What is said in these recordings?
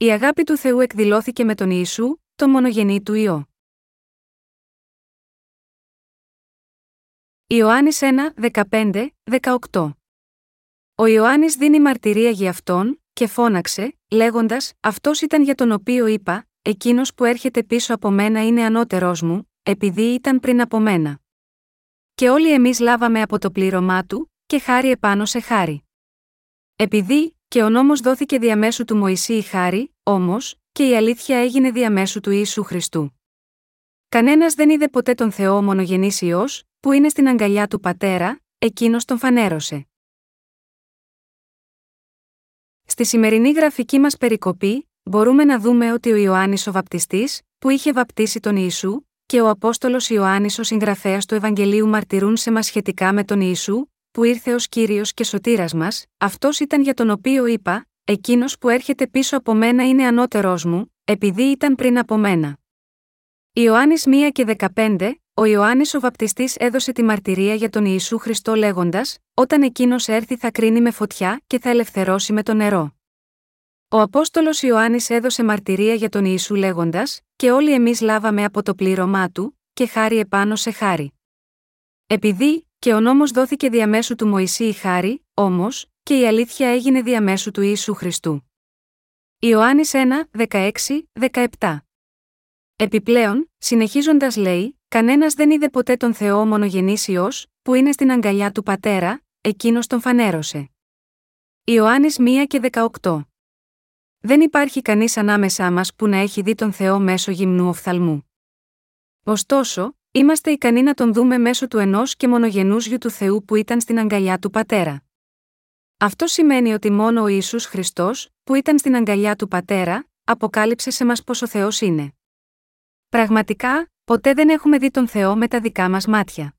Η αγάπη του Θεού εκδηλώθηκε με τον Ιησού, τον μονογενή του Υιό. Ιωάννης 1, 15, 18 Ο Ιωάννης δίνει μαρτυρία για αυτόν και φώναξε, λέγοντας «Αυτός ήταν για τον οποίο είπα, εκείνος που έρχεται πίσω από μένα είναι ανώτερός μου, επειδή ήταν πριν από μένα». Και όλοι εμείς λάβαμε από το πλήρωμά του, και χάρη επάνω σε χάρη. Επειδή, και ο νόμος δόθηκε διαμέσου του Μωυσή η χάρη, όμως, και η αλήθεια έγινε διαμέσου του Ιησού Χριστού. Κανένας δεν είδε ποτέ τον Θεό μονογενής Υιός, που είναι στην αγκαλιά του Πατέρα, εκείνος τον φανέρωσε. Στη σημερινή γραφική μας περικοπή, μπορούμε να δούμε ότι ο Ιωάννης ο βαπτιστής, που είχε βαπτίσει τον Ιησού, και ο Απόστολος Ιωάννης ο συγγραφέας του Ευαγγελίου μαρτυρούν σε μας σχετικά με τον Ιησού, που ήρθε ως Κύριος και Σωτήρας μας, αυτός ήταν για τον οποίο είπα, εκείνος που έρχεται πίσω από μένα είναι ανώτερός μου, επειδή ήταν πριν από μένα. Ιωάννης 1 και 15, ο Ιωάννης ο Βαπτιστής έδωσε τη μαρτυρία για τον Ιησού Χριστό λέγοντας: Όταν εκείνος έρθει θα κρίνει με φωτιά και θα ελευθερώσει με το νερό. Ο Απόστολος Ιωάννης έδωσε μαρτυρία για τον Ιησού λέγοντας: Και όλοι εμείς λάβαμε από το πλήρωμά του, και χάρη επάνω σε χάρη. Επειδή, και ο νόμος δόθηκε διαμέσου του Μωυσή η χάρη, όμως, και η αλήθεια έγινε διαμέσου του Ιησού Χριστού. Ιωάννης 1, 16, 17. Επιπλέον, συνεχίζοντας λέει, Κανένας δεν είδε ποτέ τον Θεό μονογενή που είναι στην αγκαλιά του πατέρα, εκείνος τον φανέρωσε. Ιωάννης 1 και 18. Δεν υπάρχει κανείς ανάμεσά μας που να έχει δει τον Θεό μέσω γυμνού οφθαλμού. Ωστόσο, είμαστε ικανοί να τον δούμε μέσω του ενός και μονογενούς γιου του Θεού που ήταν στην αγκαλιά του πατέρα. Αυτό σημαίνει ότι μόνο ο Ιησούς Χριστός, που ήταν στην αγκαλιά του πατέρα, αποκάλυψε σε μας πως ο Θεός είναι. Πραγματικά, Ποτέ δεν έχουμε δει τον Θεό με τα δικά μας μάτια.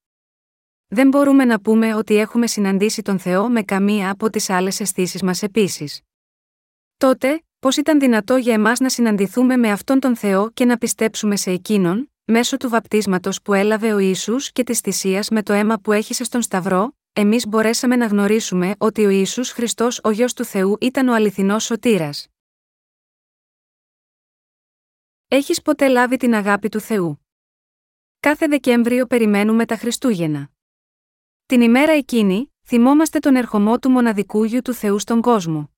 Δεν μπορούμε να πούμε ότι έχουμε συναντήσει τον Θεό με καμία από τις άλλες αισθήσεις μας επίσης. Τότε, πώς ήταν δυνατό για εμάς να συναντηθούμε με αυτόν τον Θεό και να πιστέψουμε σε εκείνον, μέσω του βαπτίσματος που έλαβε ο Ιησούς και της θυσίας με το αίμα που έχησε στον Σταυρό, εμείς μπορέσαμε να γνωρίσουμε ότι ο Ιησούς Χριστός, ο γιος του Θεού, ήταν ο αληθινός σωτήρας. Έχεις ποτέ λάβει την αγάπη του Θεού; Κάθε Δεκέμβριο περιμένουμε τα Χριστούγεννα. Την ημέρα εκείνη, θυμόμαστε τον ερχομό του μοναδικού γιου του Θεού στον κόσμο.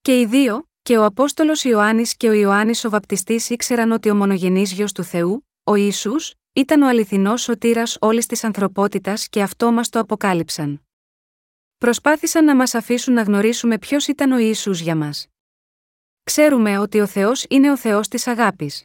Και οι δύο, και ο Απόστολος Ιωάννης και ο Ιωάννης ο Βαπτιστής ήξεραν ότι ο μονογενής γιος του Θεού, ο Ισού, ήταν ο αληθινός σωτήρας όλης της ανθρωπότητας και αυτό μας το αποκάλυψαν. Προσπάθησαν να μας αφήσουν να γνωρίσουμε ποιος ήταν ο Ιησούς για μας. Ξέρουμε ότι ο Θεός είναι ο Θεός της αγάπης.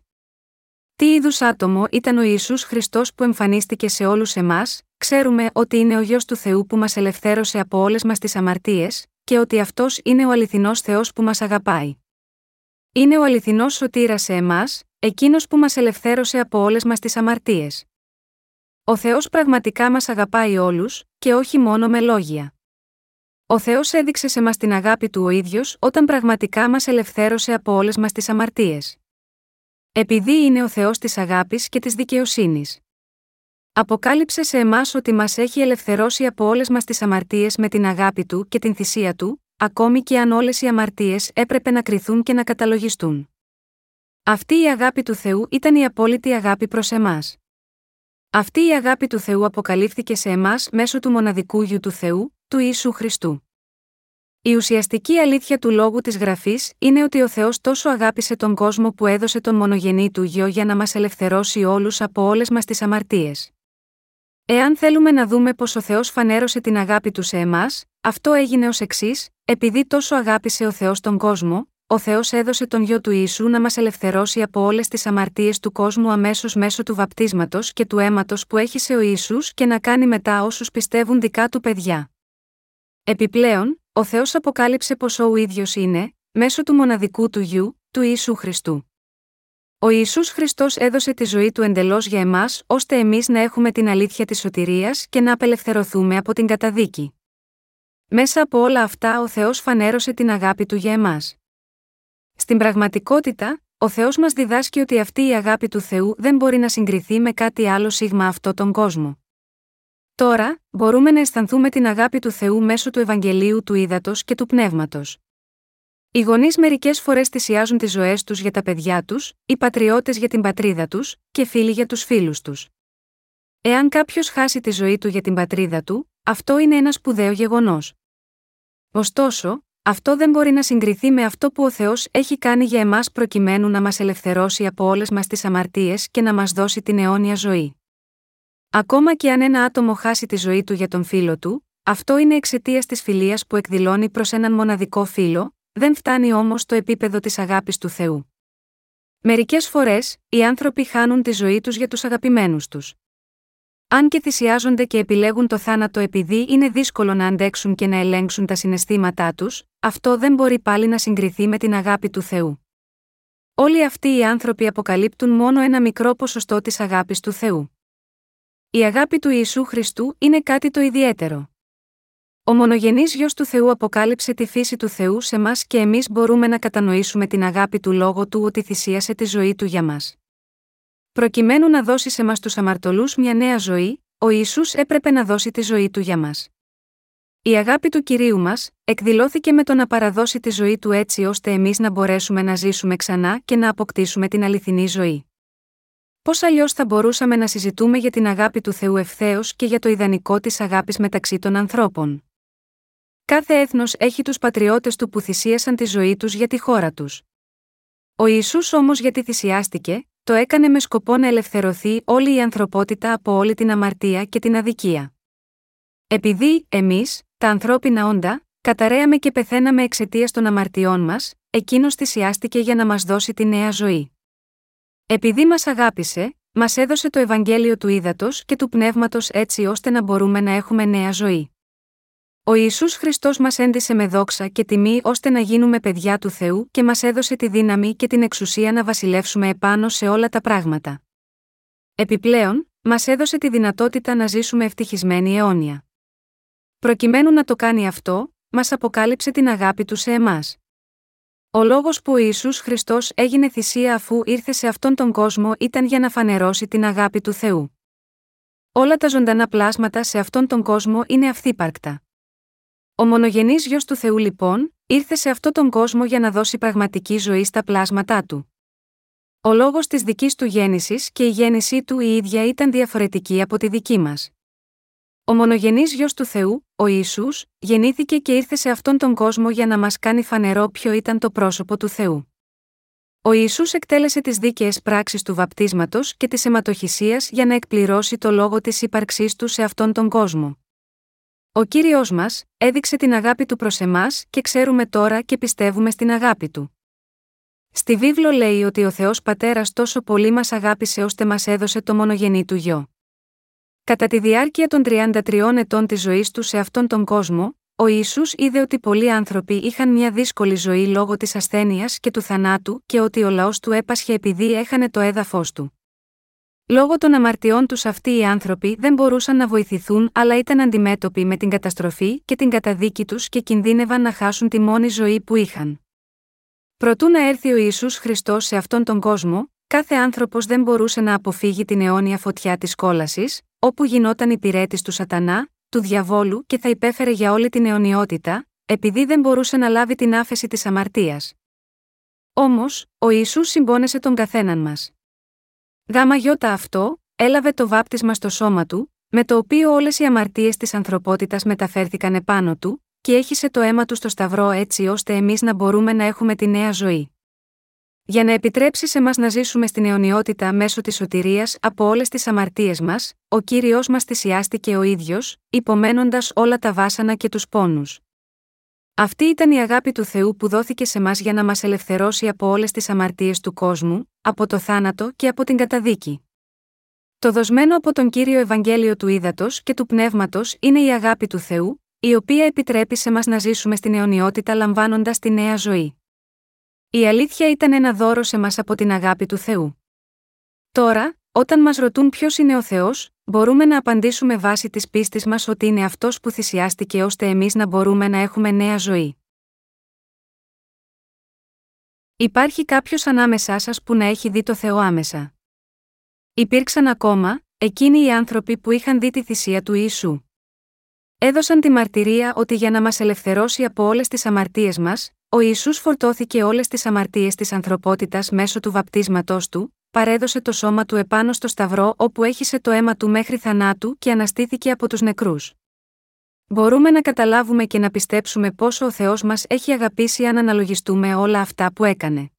Τι είδους άτομο ήταν ο Ισού Χριστός που εμφανίστηκε σε όλους εμάς, ξέρουμε ότι είναι ο γιο του Θεού που μας ελευθέρωσε από όλες μας τις αμαρτίες, και ότι αυτός είναι ο αληθινός Θεός που μας αγαπάει. Είναι ο αληθινός σωτήρας σε εμάς, εκείνος που μας ελευθέρωσε από όλες μας τις αμαρτίες. Ο Θεός πραγματικά μας αγαπάει όλους, και όχι μόνο με λόγια. Ο Θεός έδειξε σε μας την αγάπη του ο ίδιος όταν πραγματικά μας ελευθέρωσε από όλες μας τις αμαρτίες. Επειδή είναι ο Θεός της αγάπης και της δικαιοσύνης. Αποκάλυψε σε εμάς ότι μας έχει ελευθερώσει από όλες μας τις αμαρτίες με την αγάπη του και την θυσία του, ακόμη και αν όλες οι αμαρτίες έπρεπε να κριθούν και να καταλογιστούν. Αυτή η αγάπη του Θεού ήταν η απόλυτη αγάπη προς εμάς. Αυτή η αγάπη του Θεού αποκαλύφθηκε σε εμάς μέσω του μοναδικού γιου του Θεού, του Ιησού Χριστού. Η ουσιαστική αλήθεια του λόγου της Γραφής είναι ότι ο Θεός τόσο αγάπησε τον κόσμο που έδωσε τον μονογενή του γιο για να μας ελευθερώσει όλους από όλες μας τις αμαρτίες. Εάν θέλουμε να δούμε πως ο Θεός φανέρωσε την αγάπη του σε εμάς, αυτό έγινε ως εξής: επειδή τόσο αγάπησε ο Θεός τον κόσμο, ο Θεός έδωσε τον γιο του Ιησού να μας ελευθερώσει από όλες τις αμαρτίες του κόσμου αμέσως μέσω του βαπτίσματος και του αίματος που έχει ο Ιησούς και να κάνει μετά όσους πιστεύουν δικά του παιδιά. Επιπλέον, ο Θεός αποκάλυψε πως ο ίδιος είναι, μέσω του μοναδικού του γιου, του Ιησού Χριστού. Ο Ιησούς Χριστός έδωσε τη ζωή του εντελώς για εμάς, ώστε εμείς να έχουμε την αλήθεια της σωτηρίας και να απελευθερωθούμε από την καταδίκη. Μέσα από όλα αυτά ο Θεός φανέρωσε την αγάπη του για εμάς. Στην πραγματικότητα, ο Θεός μας διδάσκει ότι αυτή η αγάπη του Θεού δεν μπορεί να συγκριθεί με κάτι άλλο σίγμα αυτό τον κόσμο. Τώρα, μπορούμε να αισθανθούμε την αγάπη του Θεού μέσω του Ευαγγελίου του Ήδατος και του Πνεύματος. Οι γονείς μερικές φορές θυσιάζουν τις ζωές τους για τα παιδιά τους, οι πατριώτες για την πατρίδα τους, και φίλοι για τους φίλους τους. Εάν κάποιος χάσει τη ζωή του για την πατρίδα του, αυτό είναι ένα σπουδαίο γεγονός. Ωστόσο, αυτό δεν μπορεί να συγκριθεί με αυτό που ο Θεός έχει κάνει για εμάς προκειμένου να μας ελευθερώσει από όλες μας τις αμαρτίες και να μας δώσει την αιώνια ζωή. Ακόμα και αν ένα άτομο χάσει τη ζωή του για τον φίλο του, αυτό είναι εξαιτίας της φιλίας που εκδηλώνει προς έναν μοναδικό φίλο, δεν φτάνει όμως το επίπεδο της αγάπης του Θεού. Μερικές φορές, οι άνθρωποι χάνουν τη ζωή τους για τους αγαπημένους τους. Αν και θυσιάζονται και επιλέγουν το θάνατο επειδή είναι δύσκολο να αντέξουν και να ελέγξουν τα συναισθήματά τους, αυτό δεν μπορεί πάλι να συγκριθεί με την αγάπη του Θεού. Όλοι αυτοί οι άνθρωποι αποκαλύπτουν μόνο ένα μικρό ποσοστό της αγάπης του Θεού. Η αγάπη του Ιησού Χριστού είναι κάτι το ιδιαίτερο. Ο μονογενής γιο του Θεού αποκάλυψε τη φύση του Θεού σε μας και εμείς μπορούμε να κατανοήσουμε την αγάπη του λόγω του ότι θυσίασε τη ζωή του για μας. Προκειμένου να δώσει σε μας τους αμαρτωλούς μια νέα ζωή, ο Ισού έπρεπε να δώσει τη ζωή του για μας. Η αγάπη του κυρίου μας, εκδηλώθηκε με το να παραδώσει τη ζωή του έτσι ώστε εμείς να μπορέσουμε να ζήσουμε ξανά και να αποκτήσουμε την αληθινή ζωή. Πώς αλλιώς θα μπορούσαμε να συζητούμε για την αγάπη του Θεού ευθέως και για το ιδανικό της αγάπης μεταξύ των ανθρώπων; Κάθε έθνος έχει τους πατριώτες του που θυσίασαν τη ζωή τους για τη χώρα τους. Ο Ιησούς όμως γιατί θυσιάστηκε, το έκανε με σκοπό να ελευθερωθεί όλη η ανθρωπότητα από όλη την αμαρτία και την αδικία. Επειδή, εμείς, τα ανθρώπινα όντα, καταραίαμε και πεθαίναμε εξαιτίας των αμαρτιών μας, εκείνος θυσιάστηκε για να μας δώσει τη νέα ζωή. Επειδή μας αγάπησε, μας έδωσε το Ευαγγέλιο του ύδατο και του πνεύματος έτσι ώστε να μπορούμε να έχουμε νέα ζωή. Ο Ισού Χριστός μας έντισε με δόξα και τιμή ώστε να γίνουμε παιδιά του Θεού και μας έδωσε τη δύναμη και την εξουσία να βασιλεύσουμε επάνω σε όλα τα πράγματα. Επιπλέον, μας έδωσε τη δυνατότητα να ζήσουμε ευτυχισμένοι αιώνια. Προκειμένου να το κάνει αυτό, μας αποκάλυψε την αγάπη του σε εμάς. Ο λόγος που ο Ιησούς Χριστός έγινε θυσία αφού ήρθε σε αυτόν τον κόσμο ήταν για να φανερώσει την αγάπη του Θεού. Όλα τα ζωντανά πλάσματα σε αυτόν τον κόσμο είναι αυθύπαρκτα. Ο μονογενής γιος του Θεού λοιπόν, ήρθε σε αυτόν τον κόσμο για να δώσει πραγματική ζωή στα πλάσματά του. Ο λόγος της δικής του γέννησης και η γέννησή του η ίδια ήταν διαφορετική από τη δική μας. Ο μονογενής γιος του Θεού, ο Ισού, γεννήθηκε και ήρθε σε αυτόν τον κόσμο για να μας κάνει φανερό ποιο ήταν το πρόσωπο του Θεού. Ο Ισού εκτέλεσε τις δίκαιες πράξεις του βαπτίσματος και της αιματοχυσίας για να εκπληρώσει το λόγο της ύπαρξής του σε αυτόν τον κόσμο. Ο κύριος μας, έδειξε την αγάπη του προς εμάς και ξέρουμε τώρα και πιστεύουμε στην αγάπη του. Στη βίβλο λέει ότι ο Θεός Πατέρας τόσο πολύ μας αγάπησε ώστε μας έδωσε το μονογενή του γιο. Κατά τη διάρκεια των 33 ετών της ζωής του σε αυτόν τον κόσμο, ο Ισού είδε ότι πολλοί άνθρωποι είχαν μια δύσκολη ζωή λόγω της ασθένειας και του θανάτου και ότι ο λαός του έπασχε επειδή έχανε το έδαφος του. Λόγω των αμαρτιών τους αυτοί οι άνθρωποι δεν μπορούσαν να βοηθηθούν αλλά ήταν αντιμέτωποι με την καταστροφή και την καταδίκη τους και κινδύνευαν να χάσουν τη μόνη ζωή που είχαν. Προτού να έρθει ο Ιησούς Χριστός σε αυτόν τον κόσμο, κάθε άνθρωπος δεν μπορούσε να αποφύγει την αιώνια φωτιά της κόλασης, όπου γινόταν υπηρέτη του Σατανά, του διαβόλου και θα υπέφερε για όλη την αιωνιότητα, επειδή δεν μπορούσε να λάβει την άφεση της αμαρτίας. Όμως, ο Ιησούς συμπόνεσε τον καθέναν μας. Γάμα γιώτα αυτό, έλαβε το βάπτισμα στο σώμα του, με το οποίο όλες οι αμαρτίες της ανθρωπότητας μεταφέρθηκαν επάνω του, και έχισε το αίμα του στο σταυρό έτσι ώστε εμείς να μπορούμε να έχουμε τη νέα ζωή. Για να επιτρέψει σε μας να ζήσουμε στην αιωνιότητα μέσω της σωτηρίας από όλες τις αμαρτίες μας, ο κύριος μας θυσιάστηκε ο ίδιος, υπομένοντας όλα τα βάσανα και τους πόνους. Αυτή ήταν η αγάπη του Θεού που δόθηκε σε μας για να μας ελευθερώσει από όλες τις αμαρτίες του κόσμου, από το θάνατο και από την καταδίκη. Το δοσμένο από τον κύριο Ευαγγέλιο του Ήδατος και του Πνεύματος είναι η αγάπη του Θεού, η οποία επιτρέπει σε μας να ζήσουμε στην αιωνιότητα λαμβάνοντας τη νέα ζωή. Η αλήθεια ήταν ένα δώρο σε μας από την αγάπη του Θεού. Τώρα, όταν μας ρωτούν ποιος είναι ο Θεός, μπορούμε να απαντήσουμε βάσει της πίστης μας ότι είναι αυτός που θυσιάστηκε ώστε εμείς να μπορούμε να έχουμε νέα ζωή. Υπάρχει κάποιος ανάμεσά σας που να έχει δει το Θεό άμεσα. Υπήρξαν ακόμα, εκείνοι οι άνθρωποι που είχαν δει τη θυσία του Ιησού. Έδωσαν τη μαρτυρία ότι για να μας ελευθερώσει από όλες τις αμαρτίες μας, ο Ιησούς φορτώθηκε όλες τις αμαρτίες της ανθρωπότητας μέσω του βαπτίσματός του, παρέδωσε το σώμα του επάνω στο σταυρό όπου έχισε το αίμα του μέχρι θανάτου και αναστήθηκε από τους νεκρούς. Μπορούμε να καταλάβουμε και να πιστέψουμε πόσο ο Θεός μας έχει αγαπήσει αν αναλογιστούμε όλα αυτά που έκανε.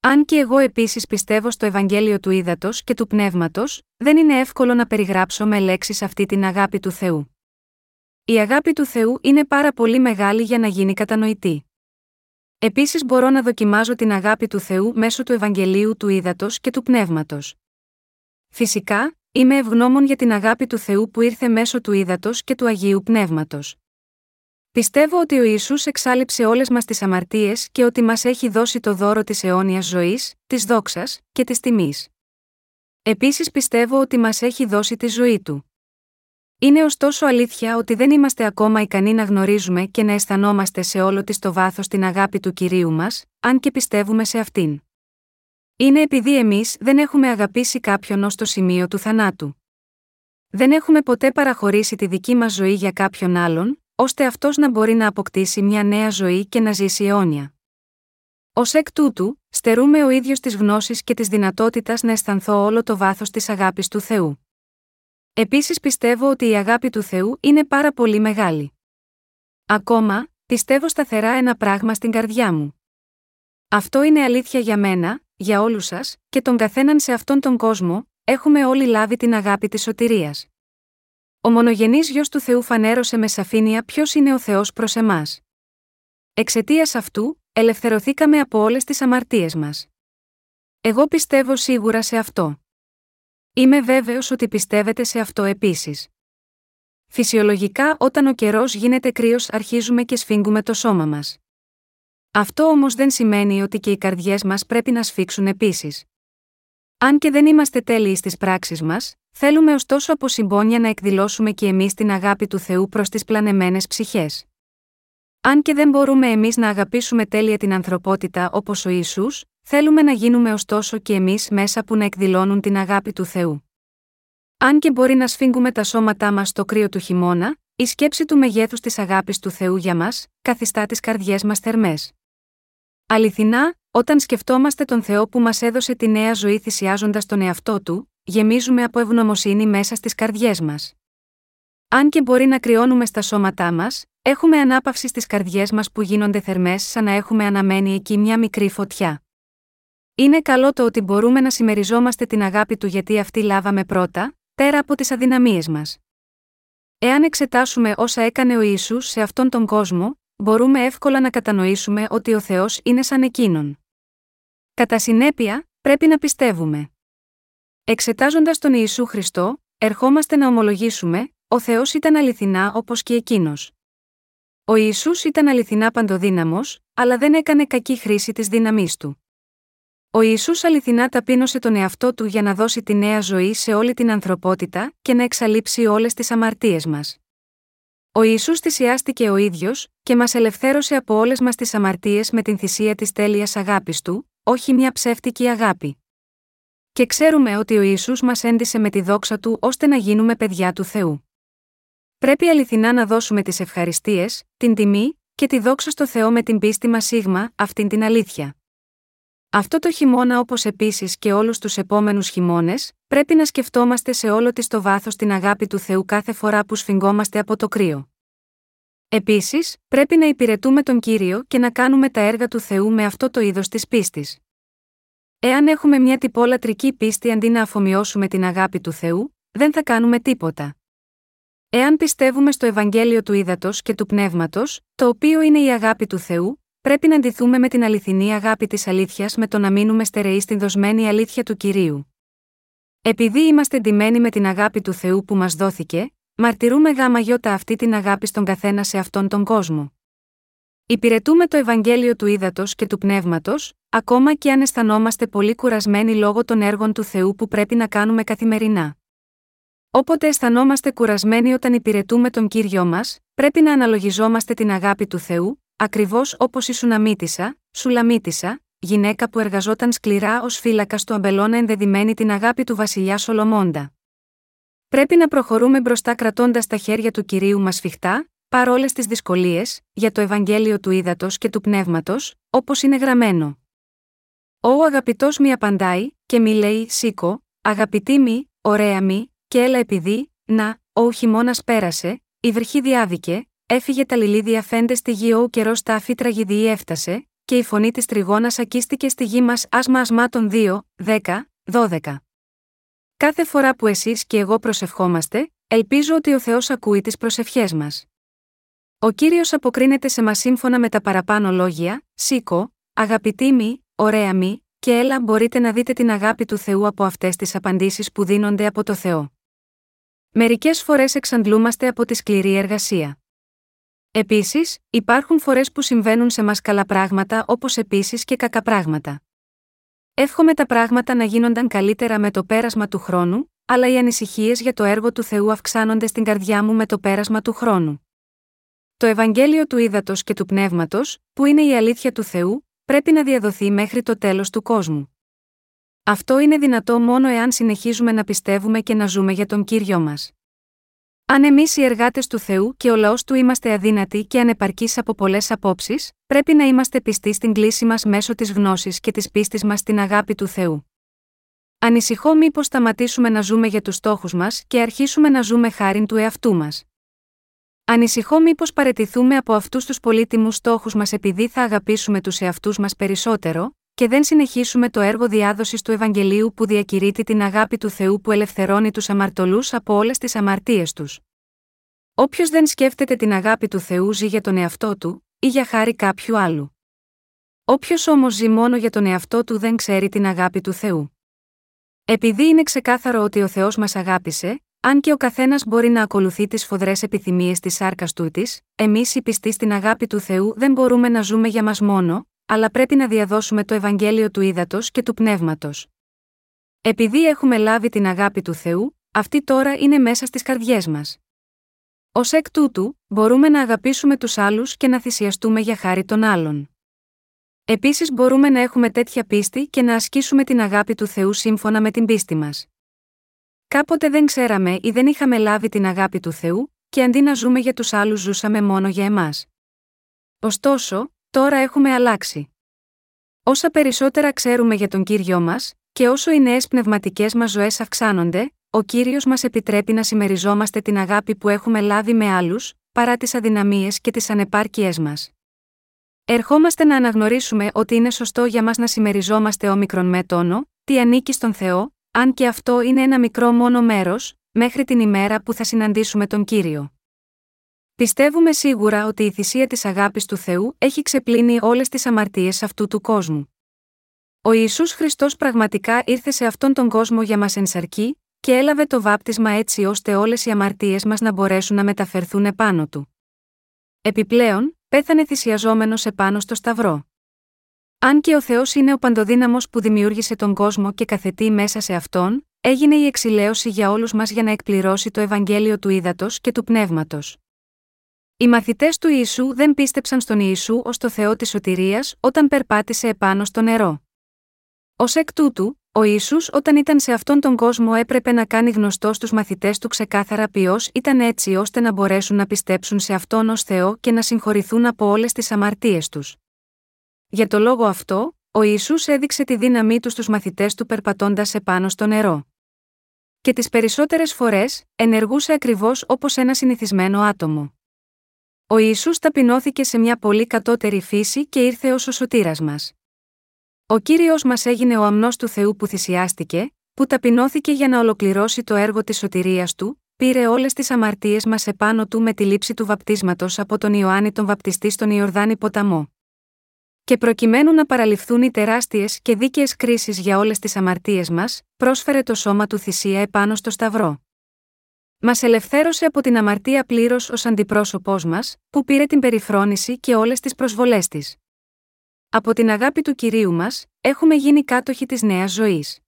Αν και εγώ επίσης πιστεύω στο Ευαγγέλιο του Ήδατος και του Πνεύματος, δεν είναι εύκολο να περιγράψω με λέξεις αυτή την αγάπη του Θεού. Η αγάπη του Θεού είναι πάρα πολύ μεγάλη για να γίνει κατανοητή. Επίσης μπορώ να δοκιμάζω την αγάπη του Θεού μέσω του Ευαγγελίου του Ήδατος και του Πνεύματος. Φυσικά, είμαι ευγνώμων για την αγάπη του Θεού που ήρθε μέσω του Ήδατο και του Αγίου Πνεύματος. Πιστεύω ότι ο Ισού εξάλληψε όλες μας τις αμαρτίες και ότι μας έχει δώσει το δώρο της αιώνιας ζωής, της δόξας και της τιμής. Επίσης πιστεύω ότι μας έχει δώσει τη ζωή του. Είναι ωστόσο αλήθεια ότι δεν είμαστε ακόμα ικανοί να γνωρίζουμε και να αισθανόμαστε σε όλο της το βάθος την αγάπη του κυρίου μας, αν και πιστεύουμε σε αυτήν. Είναι επειδή εμείς δεν έχουμε αγαπήσει κάποιον ως το σημείο του θανάτου. Δεν έχουμε ποτέ παραχωρήσει τη δική μας ζωή για κάποιον άλλον, ώστε αυτός να μπορεί να αποκτήσει μια νέα ζωή και να ζήσει αιώνια. Ω εκ τούτου, στερούμε ο ίδιος της γνώσης και της δυνατότητας να αισθανθώ όλο το βάθος της αγάπης του Θεού. Επίσης πιστεύω ότι η αγάπη του Θεού είναι πάρα πολύ μεγάλη. Ακόμα, πιστεύω σταθερά ένα πράγμα στην καρδιά μου. Αυτό είναι αλήθεια για μένα, για όλους σας, και τον καθέναν σε αυτόν τον κόσμο, έχουμε όλοι λάβει την αγάπη της σωτηρίας. Ο μονογενής γιος του Θεού φανέρωσε με σαφήνεια ποιος είναι ο Θεός προς εμάς. Εξαιτίας αυτού, ελευθερωθήκαμε από όλες τις αμαρτίες μας. Εγώ πιστεύω σίγουρα σε αυτό. Είμαι βέβαιος ότι πιστεύετε σε αυτό επίσης. Φυσιολογικά όταν ο καιρός γίνεται κρύος αρχίζουμε και σφίγγουμε το σώμα μας. Αυτό όμως δεν σημαίνει ότι και οι καρδιές μας πρέπει να σφίξουν επίσης. Αν και δεν είμαστε τέλειοι στις πράξεις μας, θέλουμε ωστόσο από συμπόνια να εκδηλώσουμε και εμείς την αγάπη του Θεού προς τις πλανεμένες ψυχές. Αν και δεν μπορούμε εμείς να αγαπήσουμε τέλεια την ανθρωπότητα όπως ο Ισού, θέλουμε να γίνουμε ωστόσο και εμείς μέσα που να εκδηλώνουν την αγάπη του Θεού. Αν και μπορεί να σφίγγουμε τα σώματά μας στο κρύο του χειμώνα, η σκέψη του μεγέθους της αγάπης του Θεού για μας, καθιστά τις καρδιές μας θερμές. Αληθινά, όταν σκεφτόμαστε τον Θεό που μας έδωσε τη νέα ζωή θυσιάζοντας τον εαυτό του, γεμίζουμε από ευγνωμοσύνη μέσα στις καρδιές μας. Αν και μπορεί να κρυώνουμε στα σώματά μας, έχουμε ανάπαυση στις καρδιές μας που γίνονται θερμές σαν να έχουμε αναμένει εκεί μια μικρή φωτιά. Είναι καλό το ότι μπορούμε να συμμεριζόμαστε την αγάπη του γιατί αυτή λάβαμε πρώτα, πέρα από τις αδυναμίες μας. Εάν εξετάσουμε όσα έκανε ο Ιησούς σε αυτόν τον κόσμο, μπορούμε εύκολα να κατανοήσουμε ότι ο Θεός είναι σαν εκείνον. Κατά συνέπεια, πρέπει να πιστεύουμε. Εξετάζοντας τον Ιησού Χριστό, ερχόμαστε να ομολογήσουμε: Ο Θεός ήταν αληθινά όπως και εκείνος. Ο Ιησούς ήταν αληθινά παντοδύναμος, αλλά δεν έκανε κακή χρήση της δύναμής του. Ο Ιησούς αληθινά ταπείνωσε τον εαυτό του για να δώσει τη νέα ζωή σε όλη την ανθρωπότητα και να εξαλείψει όλες τις αμαρτίες μας. Ο Ιησούς θυσιάστηκε ο ίδιος και μας ελευθέρωσε από όλες μας τις αμαρτίες με την θυσία της τέλειας αγάπης του, όχι μια ψεύτικη αγάπη. Και ξέρουμε ότι ο Ιησούς μας έντισε με τη δόξα του ώστε να γίνουμε παιδιά του Θεού. Πρέπει αληθινά να δώσουμε τις ευχαριστίες, την τιμή και τη δόξα στο Θεό με την πίστη μας σίγμα, αυτήν την αλήθεια. Αυτό το χειμώνα όπως επίσης και όλους τους επόμενους χειμώνες, πρέπει να σκεφτόμαστε σε όλο της το βάθος την αγάπη του Θεού κάθε φορά που σφιγγόμαστε από το κρύο. Επίσης, πρέπει να υπηρετούμε τον κύριο και να κάνουμε τα έργα του Θεού με αυτό το είδος της πίστης. Εάν έχουμε μια τυπόλατρική πίστη αντί να αφομοιώσουμε την αγάπη του Θεού, δεν θα κάνουμε τίποτα. Εάν πιστεύουμε στο Ευαγγέλιο του Ήδατος και του Πνεύματος, το οποίο είναι η αγάπη του Θεού, πρέπει να αντιθούμε με την αληθινή αγάπη της αλήθειας με το να μείνουμε στερεοί στην δοσμένη αλήθεια του κυρίου. Επειδή είμαστε ντυμένοι με την αγάπη του Θεού που μας δόθηκε, Μαρτυρούμε γάμα γιώτα αυτή την αγάπη στον καθένα σε αυτόν τον κόσμο. Υπηρετούμε το Ευαγγέλιο του Ήδατος και του Πνεύματος, ακόμα και αν αισθανόμαστε πολύ κουρασμένοι λόγω των έργων του Θεού που πρέπει να κάνουμε καθημερινά. Όποτε αισθανόμαστε κουρασμένοι όταν υπηρετούμε τον κύριο μας, πρέπει να αναλογιζόμαστε την αγάπη του Θεού, ακριβώς όπως η Σουναμίτισα, Σουλαμίτισα, γυναίκα που εργαζόταν σκληρά ως φύλακα του αμπελώνα ενδεδειμένη την αγάπη του βασιλιά Σολομώντα. Πρέπει να προχωρούμε μπροστά κρατώντας τα χέρια του κυρίου μας σφιχτά, παρόλες τις δυσκολίες, για το Ευαγγέλιο του Ήδατος και του Πνεύματος, όπως είναι γραμμένο. Ο αγαπητός μη απαντάει, και μη λέει: Σήκω, αγαπητή μη, ωραία μη, και έλα επειδή, να, ο χειμώνας πέρασε, η βρυχή διάδικε, έφυγε τα λιλίδια φέντε στη γη ο καιρός τα αφή τραγιδιή έφτασε, και η φωνή της τριγώνας ακίστηκε στη γη μας άσμα ασμάτων 2, 10, 12. Κάθε φορά που εσείς και εγώ προσευχόμαστε, ελπίζω ότι ο Θεός ακούει τις προσευχές μας. Ο κύριος αποκρίνεται σε μας σύμφωνα με τα παραπάνω λόγια, σήκω, αγαπητή μη, ωραία μη, και έλα μπορείτε να δείτε την αγάπη του Θεού από αυτές τις απαντήσεις που δίνονται από το Θεό. Μερικές φορές εξαντλούμαστε από τη σκληρή εργασία. Επίσης, υπάρχουν φορές που συμβαίνουν σε μας καλά πράγματα όπως επίσης και κακά πράγματα. Εύχομαι τα πράγματα να γίνονταν καλύτερα με το πέρασμα του χρόνου, αλλά οι ανησυχίες για το έργο του Θεού αυξάνονται στην καρδιά μου με το πέρασμα του χρόνου. Το Ευαγγέλιο του Ήδατος και του Πνεύματος, που είναι η αλήθεια του Θεού, πρέπει να διαδοθεί μέχρι το τέλος του κόσμου. Αυτό είναι δυνατό μόνο εάν συνεχίζουμε να πιστεύουμε και να ζούμε για τον κύριο μας. Αν εμείς οι εργάτες του Θεού και ο λαός του είμαστε αδύνατοι και ανεπαρκείς από πολλές απόψεις, πρέπει να είμαστε πιστοί στην κλίση μας μέσω της γνώσης και της πίστης μας στην αγάπη του Θεού. Ανησυχώ μήπως σταματήσουμε να ζούμε για τους στόχους μας και αρχίσουμε να ζούμε χάριν του εαυτού μας. Ανησυχώ μήπως παρετηθούμε από αυτούς τους πολύτιμους στόχους μας επειδή θα αγαπήσουμε τους εαυτούς μας περισσότερο, και δεν συνεχίσουμε το έργο διάδοσης του Ευαγγελίου που διακηρύττει την αγάπη του Θεού που ελευθερώνει τους αμαρτωλούς από όλες τις αμαρτίες τους. Όποιος δεν σκέφτεται την αγάπη του Θεού ζει για τον εαυτό του, ή για χάρη κάποιου άλλου. Όποιος όμως ζει μόνο για τον εαυτό του δεν ξέρει την αγάπη του Θεού. Επειδή είναι ξεκάθαρο ότι ο Θεός μας αγάπησε, αν και ο καθένας μπορεί να ακολουθεί τις φοδρές επιθυμίες της σάρκας του τη, εμείς οι πιστοί στην αγάπη του Θεού δεν μπορούμε να ζούμε για μας μόνο, αλλά πρέπει να διαδώσουμε το Ευαγγέλιο του ύδατο και του πνεύματος. Επειδή έχουμε λάβει την αγάπη του Θεού, αυτή τώρα είναι μέσα στις καρδιές μας. Ω εκ τούτου, μπορούμε να αγαπήσουμε τους άλλους και να θυσιαστούμε για χάρη των άλλων. Επίσης μπορούμε να έχουμε τέτοια πίστη και να ασκήσουμε την αγάπη του Θεού σύμφωνα με την πίστη μας. Κάποτε δεν ξέραμε ή δεν είχαμε λάβει την αγάπη του Θεού, και αντί να ζούμε για τους άλλους ζούσαμε μόνο για εμάς. Ωστόσο, τώρα έχουμε αλλάξει. Όσα περισσότερα ξέρουμε για τον κύριο μας, και όσο οι νέες πνευματικές μας ζωές αυξάνονται, ο κύριος μας επιτρέπει να συμμεριζόμαστε την αγάπη που έχουμε λάβει με άλλους, παρά τις αδυναμίες και τις ανεπάρκειές μας. Ερχόμαστε να αναγνωρίσουμε ότι είναι σωστό για μας να συμμεριζόμαστε όμικρον με τόνο, τι ανήκει στον Θεό, αν και αυτό είναι ένα μικρό μόνο μέρος, μέχρι την ημέρα που θα συναντήσουμε τον κύριο. Πιστεύουμε σίγουρα ότι η θυσία της αγάπης του Θεού έχει ξεπλύνει όλες τις αμαρτίες αυτού του κόσμου. Ο Ισού Χριστός πραγματικά ήρθε σε αυτόν τον κόσμο για μας ενσαρκή, και έλαβε το βάπτισμα έτσι ώστε όλες οι αμαρτίες μας να μπορέσουν να μεταφερθούν επάνω του. Επιπλέον, πέθανε θυσιαζόμενος επάνω στο Σταυρό. Αν και ο Θεός είναι ο παντοδύναμος που δημιούργησε τον κόσμο και καθετεί μέσα σε αυτόν, έγινε η εξηλαίωση για όλους μας για να εκπληρώσει το Ευαγγέλιο του ύδατο και του πνεύματος. Οι μαθητές του Ιησού δεν πίστεψαν στον Ιησού ως το Θεό της σωτηρίας όταν περπάτησε επάνω στο νερό. Ω εκ τούτου, ο Ιησούς όταν ήταν σε αυτόν τον κόσμο έπρεπε να κάνει γνωστό στους μαθητές του ξεκάθαρα ποιος ήταν έτσι ώστε να μπορέσουν να πιστέψουν σε αυτόν ως Θεό και να συγχωρηθούν από όλες τις αμαρτίες τους. Για το λόγο αυτό, ο Ιησούς έδειξε τη δύναμή του στους μαθητές του περπατώντας επάνω στο νερό. Και τις περισσότερες φορές, ενεργούσε ακριβώς όπως ένα συνηθισμένο άτομο. Ο Ιησούς ταπεινώθηκε σε μια πολύ κατώτερη φύση και ήρθε ως ο σωτήρας μας. Ο Κύριος μας έγινε ο αμνός του Θεού που θυσιάστηκε, που ταπεινώθηκε για να ολοκληρώσει το έργο της σωτηρίας του, πήρε όλες τις αμαρτίες μας επάνω του με τη λήψη του βαπτίσματος από τον Ιωάννη τον βαπτιστή στον Ιορδάνη ποταμό. Και προκειμένου να παραληφθούν οι τεράστιες και δίκαιες κρίσεις για όλες τις αμαρτίες μας, πρόσφερε το σώμα του θυσία επάνω στο Σταυρό. Μας ελευθέρωσε από την αμαρτία πλήρως ως αντιπρόσωπός μας, που πήρε την περιφρόνηση και όλες τις προσβολές της. Από την αγάπη του κυρίου μας, έχουμε γίνει κάτοχοι της νέας ζωής.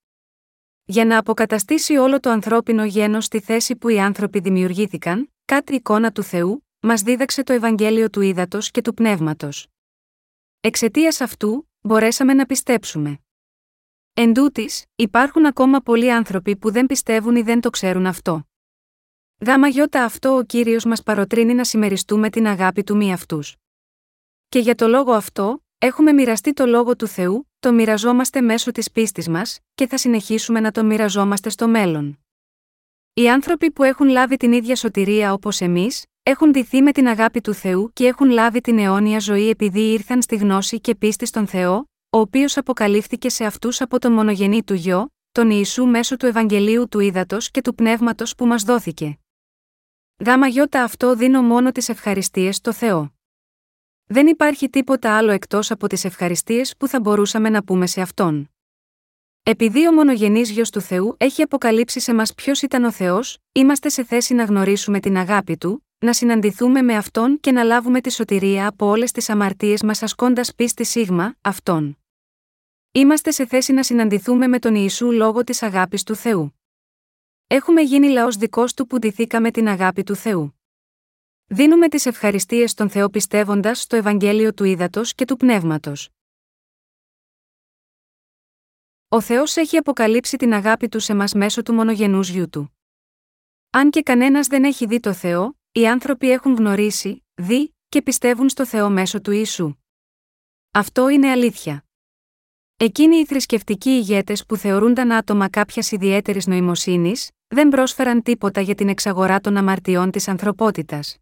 Για να αποκαταστήσει όλο το ανθρώπινο γένος στη θέση που οι άνθρωποι δημιουργήθηκαν, κάτι εικόνα του Θεού, μας δίδαξε το Ευαγγέλιο του Ήδατος και του Πνεύματος. Εξαιτίας αυτού, μπορέσαμε να πιστέψουμε. Εν τούτης, υπάρχουν ακόμα πολλοί άνθρωποι που δεν πιστεύουν ή δεν το ξέρουν αυτό. Γάμα γιώτα αυτό ο κύριος μας παροτρύνει να συμμεριστούμε την αγάπη του μη αυτούς. Και για το λόγο αυτό, έχουμε μοιραστεί το λόγο του Θεού, το μοιραζόμαστε μέσω της πίστης μας, και θα συνεχίσουμε να το μοιραζόμαστε στο μέλλον. Οι άνθρωποι που έχουν λάβει την ίδια σωτηρία όπως εμείς, έχουν ντυθεί με την αγάπη του Θεού και έχουν λάβει την αιώνια ζωή επειδή ήρθαν στη γνώση και πίστη στον Θεό, ο οποίος αποκαλύφθηκε σε αυτούς από τον μονογενή του γιο, τον Ιησού μέσω του Ευαγγελίου του Ήδατος και του Πνεύματος που μας δόθηκε. Γάμα γιώτα αυτό δίνω μόνο τις ευχαριστίες στο Θεό. Δεν υπάρχει τίποτα άλλο εκτός από τις ευχαριστίες που θα μπορούσαμε να πούμε σε αυτόν. Επειδή ο μονογενής γιος του Θεού έχει αποκαλύψει σε μας ποιος ήταν ο Θεός, είμαστε σε θέση να γνωρίσουμε την αγάπη του, να συναντηθούμε με αυτόν και να λάβουμε τη σωτηρία από όλες τις αμαρτίες μας ασκώντας πίστη σίγμα, αυτόν. Είμαστε σε θέση να συναντηθούμε με τον Ιησού λόγω της αγάπης του Θεού. Έχουμε γίνει λαός δικός του που ντυθήκαμε την αγάπη του Θεού. Δίνουμε τις ευχαριστίες στον Θεό πιστεύοντας στο Ευαγγέλιο του Ήδατος και του Πνεύματος. Ο Θεός έχει αποκαλύψει την αγάπη του σε μας μέσω του μονογενούς γιού του. Αν και κανένας δεν έχει δει το Θεό, οι άνθρωποι έχουν γνωρίσει, δει και πιστεύουν στο Θεό μέσω του Ιησού. Αυτό είναι αλήθεια. Εκείνοι οι θρησκευτικοί ηγέτες που θεωρούνταν άτομα κάποιας ιδιαίτερης νοημοσύνης, δεν πρόσφεραν τίποτα για την εξαγορά των αμαρτιών της ανθρωπότητας.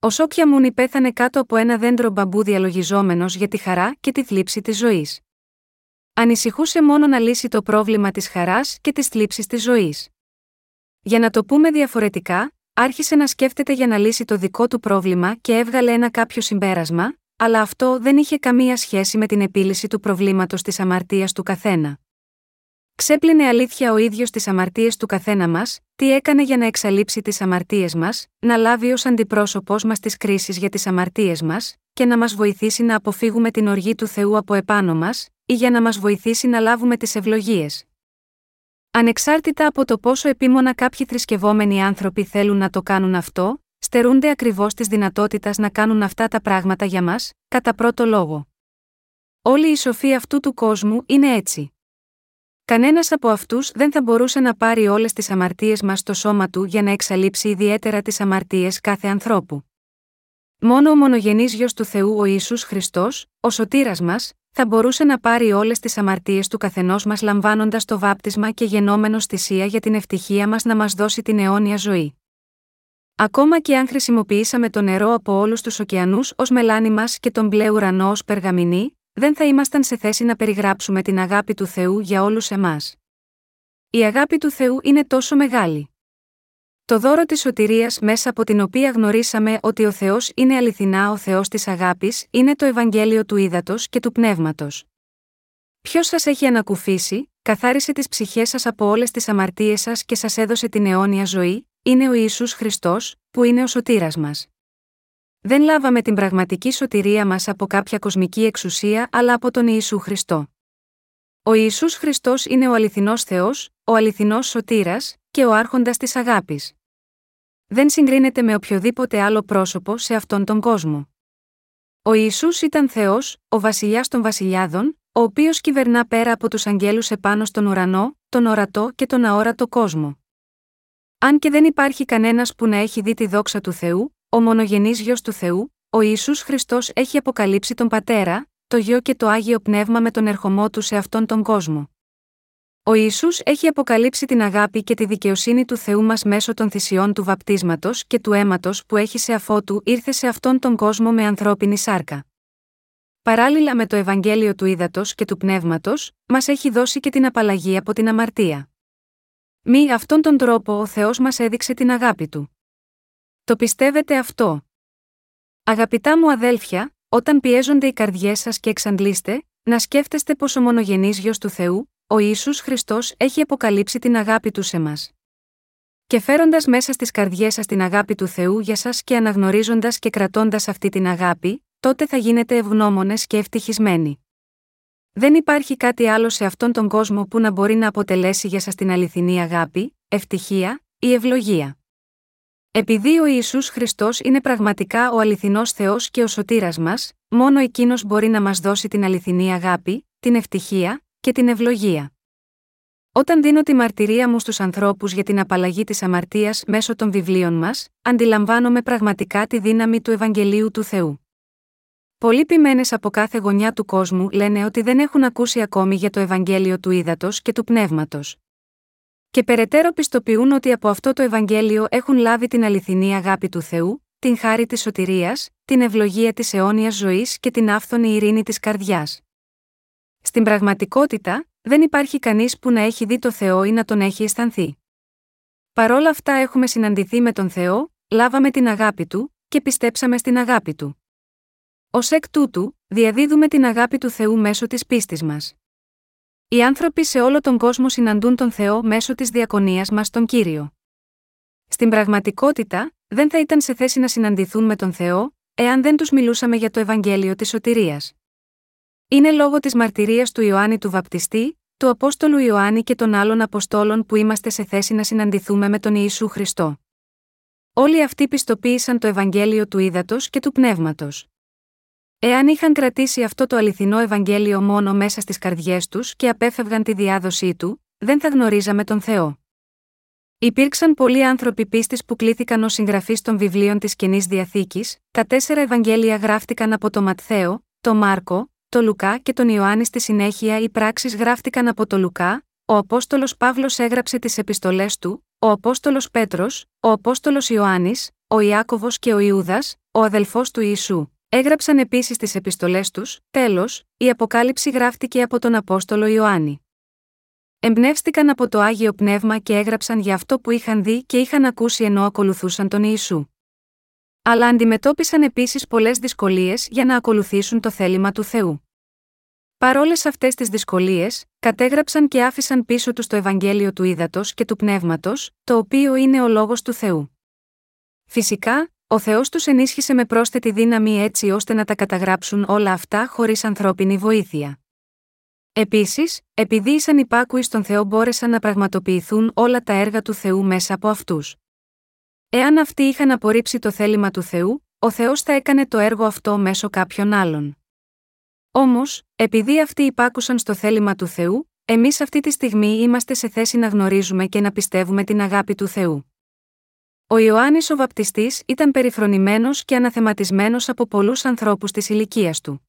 Ο Σόκια Μούνι πέθανε κάτω από ένα δέντρο μπαμπού διαλογιζόμενος για τη χαρά και τη θλίψη της ζωής. Ανησυχούσε μόνο να λύσει το πρόβλημα της χαράς και της θλίψης της ζωής. Για να το πούμε διαφορετικά, άρχισε να σκέφτεται για να λύσει το δικό του πρόβλημα και έβγαλε ένα κάποιο συμπέρασμα, αλλά αυτό δεν είχε καμία σχέση με την επίλυση του προβλήματος της αμαρτίας του καθένα. Ξέπλυνε αλήθεια ο ίδιος τις αμαρτίες του καθένα μας, τι έκανε για να εξαλείψει τις αμαρτίες μας, να λάβει ως αντιπρόσωπός μας τις κρίσεις για τις αμαρτίες μας, και να μας βοηθήσει να αποφύγουμε την οργή του Θεού από επάνω μας, ή για να μας βοηθήσει να λάβουμε τις ευλογίες. Ανεξάρτητα από το πόσο επίμονα κάποιοι θρησκευόμενοι άνθρωποι θέλουν να το κάνουν αυτό, στερούνται ακριβώς της δυνατότητας να κάνουν αυτά τα πράγματα για μας, κατά πρώτο λόγο. Όλη η σοφή αυτού του κόσμου είναι έτσι. Κανένας από αυτούς δεν θα μπορούσε να πάρει όλες τις αμαρτίες μας στο σώμα του για να εξαλείψει ιδιαίτερα τις αμαρτίες κάθε ανθρώπου. Μόνο ο μονογενής γιος του Θεού ο Ισού Χριστός, ο σωτήρας μας, θα μπορούσε να πάρει όλες τις αμαρτίες του καθενός μας λαμβάνοντας το βάπτισμα και γενόμενο θυσία για την ευτυχία μας να μας δώσει την αιώνια ζωή. Ακόμα και αν χρησιμοποιήσαμε το νερό από όλους τους ωκεανούς ως μελάνι μας και τον μπλε ουρανό ως περγαμηνή, δεν θα ήμασταν σε θέση να περιγράψουμε την αγάπη του Θεού για όλους εμάς. Η αγάπη του Θεού είναι τόσο μεγάλη. Το δώρο της σωτηρίας μέσα από την οποία γνωρίσαμε ότι ο Θεός είναι αληθινά ο Θεός της αγάπης, είναι το Ευαγγέλιο του Ήδατος και του Πνεύματος. Ποιος σας έχει ανακουφίσει, καθάρισε τις ψυχές σας από όλες τις αμαρτίες σας και σας έδωσε την αιώνια ζωή, είναι ο Ισού Χριστός, που είναι ο σωτήρας μας. Δεν λάβαμε την πραγματική σωτηρία μας από κάποια κοσμική εξουσία αλλά από τον Ιησού Χριστό. Ο Ιησούς Χριστός είναι ο αληθινός Θεός, ο αληθινός σωτήρας και ο άρχοντας της αγάπης. Δεν συγκρίνεται με οποιοδήποτε άλλο πρόσωπο σε αυτόν τον κόσμο. Ο Ιησούς ήταν Θεός, ο βασιλιάς των βασιλιάδων, ο οποίος κυβερνά πέρα από τους αγγέλους επάνω στον ουρανό, τον ορατό και τον αόρατο κόσμο. Αν και δεν υπάρχει κανένας που να έχει δει τη δόξα του Θεού, ο μονογενής γιος του Θεού, ο Ισού Χριστός έχει αποκαλύψει τον Πατέρα, το Γιο και το Άγιο Πνεύμα με τον ερχομό του σε αυτόν τον κόσμο. Ο Ιησούς έχει αποκαλύψει την αγάπη και τη δικαιοσύνη του Θεού μας μέσω των θυσιών του βαπτίσματος και του αίματος που έχει σε αφότου ήρθε σε αυτόν τον κόσμο με ανθρώπινη σάρκα. Παράλληλα με το Ευαγγέλιο του Ήδατος και του Πνεύματος, μας έχει δώσει και την απαλλαγή από την αμαρτία. Μη αυτόν τον τρόπο ο Θεός μας έδειξε την αγάπη Του. Το πιστεύετε αυτό. Αγαπητά μου αδέλφια, όταν πιέζονται οι καρδιές σας και εξαντλείστε, να σκέφτεστε πως ο μονογενής Γιος του Θεού, ο Ιησούς Χριστός έχει αποκαλύψει την αγάπη Του σε μας. Και φέροντας μέσα στις καρδιές σας την αγάπη του Θεού για σας και αναγνωρίζοντας και κρατώντας αυτή την αγάπη, τότε θα γίνετε ευγνώμονες και ευτυχισμένοι. Δεν υπάρχει κάτι άλλο σε αυτόν τον κόσμο που να μπορεί να αποτελέσει για σας την αληθινή αγάπη, ευτυχία ή ευλογία. Επειδή ο Ιησούς Χριστός είναι πραγματικά ο αληθινός Θεός και ο σωτήρας μας, μόνο Εκείνος μπορεί να μας δώσει την αληθινή αγάπη, την ευτυχία και την ευλογία. Όταν δίνω τη μαρτυρία μου στους ανθρώπους για την απαλλαγή της αμαρτίας μέσω των βιβλίων μας, αντιλαμβάνομαι πραγματικά τη δύναμη του Ευαγγελίου του Θεού. Πολλοί ποιμένες από κάθε γωνιά του κόσμου λένε ότι δεν έχουν ακούσει ακόμη για το Ευαγγέλιο του ύδατο και του πνεύματος. Και περαιτέρω πιστοποιούν ότι από αυτό το Ευαγγέλιο έχουν λάβει την αληθινή αγάπη του Θεού, την χάρη της σωτηρίας, την ευλογία της αιώνιας ζωής και την άφθονη ειρήνη της καρδιάς. Στην πραγματικότητα, δεν υπάρχει κανείς που να έχει δει το Θεό ή να τον έχει αισθανθεί. Παρόλα αυτά έχουμε συναντηθεί με τον Θεό, λάβαμε την αγάπη του και πιστέψαμε στην αγάπη του. Ω εκ τούτου, διαδίδουμε την αγάπη του Θεού μέσω της πίστης μας. Οι άνθρωποι σε όλο τον κόσμο συναντούν τον Θεό μέσω της διακονίας μας τον κύριο. Στην πραγματικότητα, δεν θα ήταν σε θέση να συναντηθούν με τον Θεό, εάν δεν τους μιλούσαμε για το Ευαγγέλιο της Σωτηρίας. Είναι λόγω της μαρτυρίας του Ιωάννη του Βαπτιστή, του Απόστολου Ιωάννη και των άλλων Αποστόλων που είμαστε σε θέση να συναντηθούμε με τον Ιησού Χριστό. Όλοι αυτοί πιστοποίησαν το Ευαγγέλιο του Ήδατος και του Πνεύματος. Εάν είχαν κρατήσει αυτό το αληθινό Ευαγγέλιο μόνο μέσα στις καρδιές τους και απέφευγαν τη διάδοσή του, δεν θα γνωρίζαμε τον Θεό. Υπήρξαν πολλοί άνθρωποι πίστης που κλήθηκαν ως συγγραφείς των βιβλίων της Καινή Διαθήκης, τα τέσσερα Ευαγγέλια γράφτηκαν από το Ματθαίο, το Μάρκο, το Λουκά και τον Ιωάννη στη συνέχεια οι πράξεις γράφτηκαν από το Λουκά, ο Απόστολος Παύλος έγραψε τις επιστολές του, ο Απόστολος Πέτρος, ο Απόστολος Ιωάννης, ο Ιάκωβος και ο Ιούδας, ο αδελφός του Ιησού. Έγραψαν επίσης τις επιστολές τους, τέλος, η Αποκάλυψη γράφτηκε από τον Απόστολο Ιωάννη. Εμπνεύστηκαν από το Άγιο Πνεύμα και έγραψαν για αυτό που είχαν δει και είχαν ακούσει ενώ ακολουθούσαν τον Ιησού. Αλλά αντιμετώπισαν επίσης πολλές δυσκολίες για να ακολουθήσουν το θέλημα του Θεού. Παρόλες αυτές τις δυσκολίες, κατέγραψαν και άφησαν πίσω τους το Ευαγγέλιο του Ήδατος και του Πνεύματος, το οποίο είναι ο λόγος του Θεού. Φυσικά, ο Θεός τους ενίσχυσε με πρόσθετη δύναμη έτσι ώστε να τα καταγράψουν όλα αυτά χωρίς ανθρώπινη βοήθεια. Επίσης, επειδή ήσαν υπάκουοι στον Θεό μπόρεσαν να πραγματοποιηθούν όλα τα έργα του Θεού μέσα από αυτούς. Εάν αυτοί είχαν απορρίψει το θέλημα του Θεού, ο Θεός θα έκανε το έργο αυτό μέσω κάποιων άλλων. Όμως, επειδή αυτοί υπάκουσαν στο θέλημα του Θεού, εμείς αυτή τη στιγμή είμαστε σε θέση να γνωρίζουμε και να πιστεύουμε την αγάπη του Θεού. Ο Ιωάννης ο Βαπτιστής ήταν περιφρονημένος και αναθεματισμένος από πολλούς ανθρώπους της ηλικίας του.